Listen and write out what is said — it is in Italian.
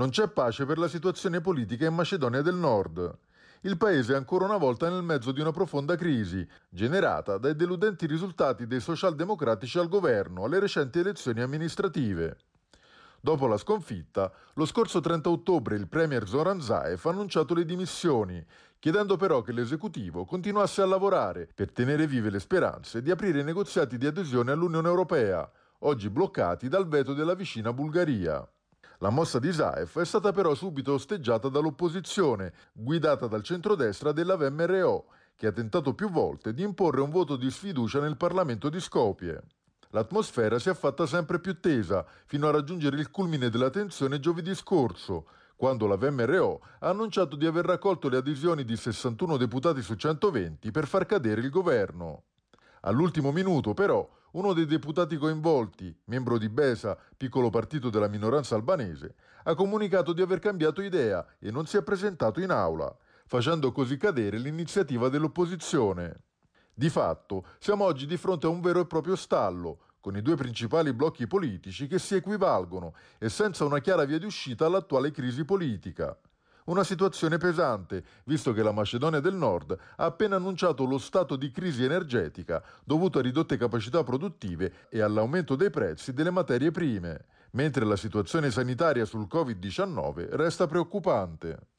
Non c'è pace per la situazione politica in Macedonia del Nord. Il paese è ancora una volta nel mezzo di una profonda crisi, generata dai deludenti risultati dei socialdemocratici al governo alle recenti elezioni amministrative. Dopo la sconfitta, lo scorso 30 ottobre il premier Zoran Zaev ha annunciato le dimissioni, chiedendo però che l'esecutivo continuasse a lavorare per tenere vive le speranze di aprire i negoziati di adesione all'Unione Europea, oggi bloccati dal veto della vicina Bulgaria. La mossa di Zaev è stata però subito osteggiata dall'opposizione, guidata dal centrodestra della VMRO, che ha tentato più volte di imporre un voto di sfiducia nel Parlamento di Skopje. L'atmosfera si è fatta sempre più tesa, fino a raggiungere il culmine della tensione giovedì scorso, quando la VMRO ha annunciato di aver raccolto le adesioni di 61 deputati su 120 per far cadere il governo. All'ultimo minuto, però, uno dei deputati coinvolti, membro di Besa, piccolo partito della minoranza albanese, ha comunicato di aver cambiato idea e non si è presentato in aula, facendo così cadere l'iniziativa dell'opposizione. Di fatto, siamo oggi di fronte a un vero e proprio stallo, con i due principali blocchi politici che si equivalgono e senza una chiara via di uscita all'attuale crisi politica. Una situazione pesante, visto che la Macedonia del Nord ha appena annunciato lo stato di crisi energetica dovuto a ridotte capacità produttive e all'aumento dei prezzi delle materie prime, mentre la situazione sanitaria sul Covid-19 resta preoccupante.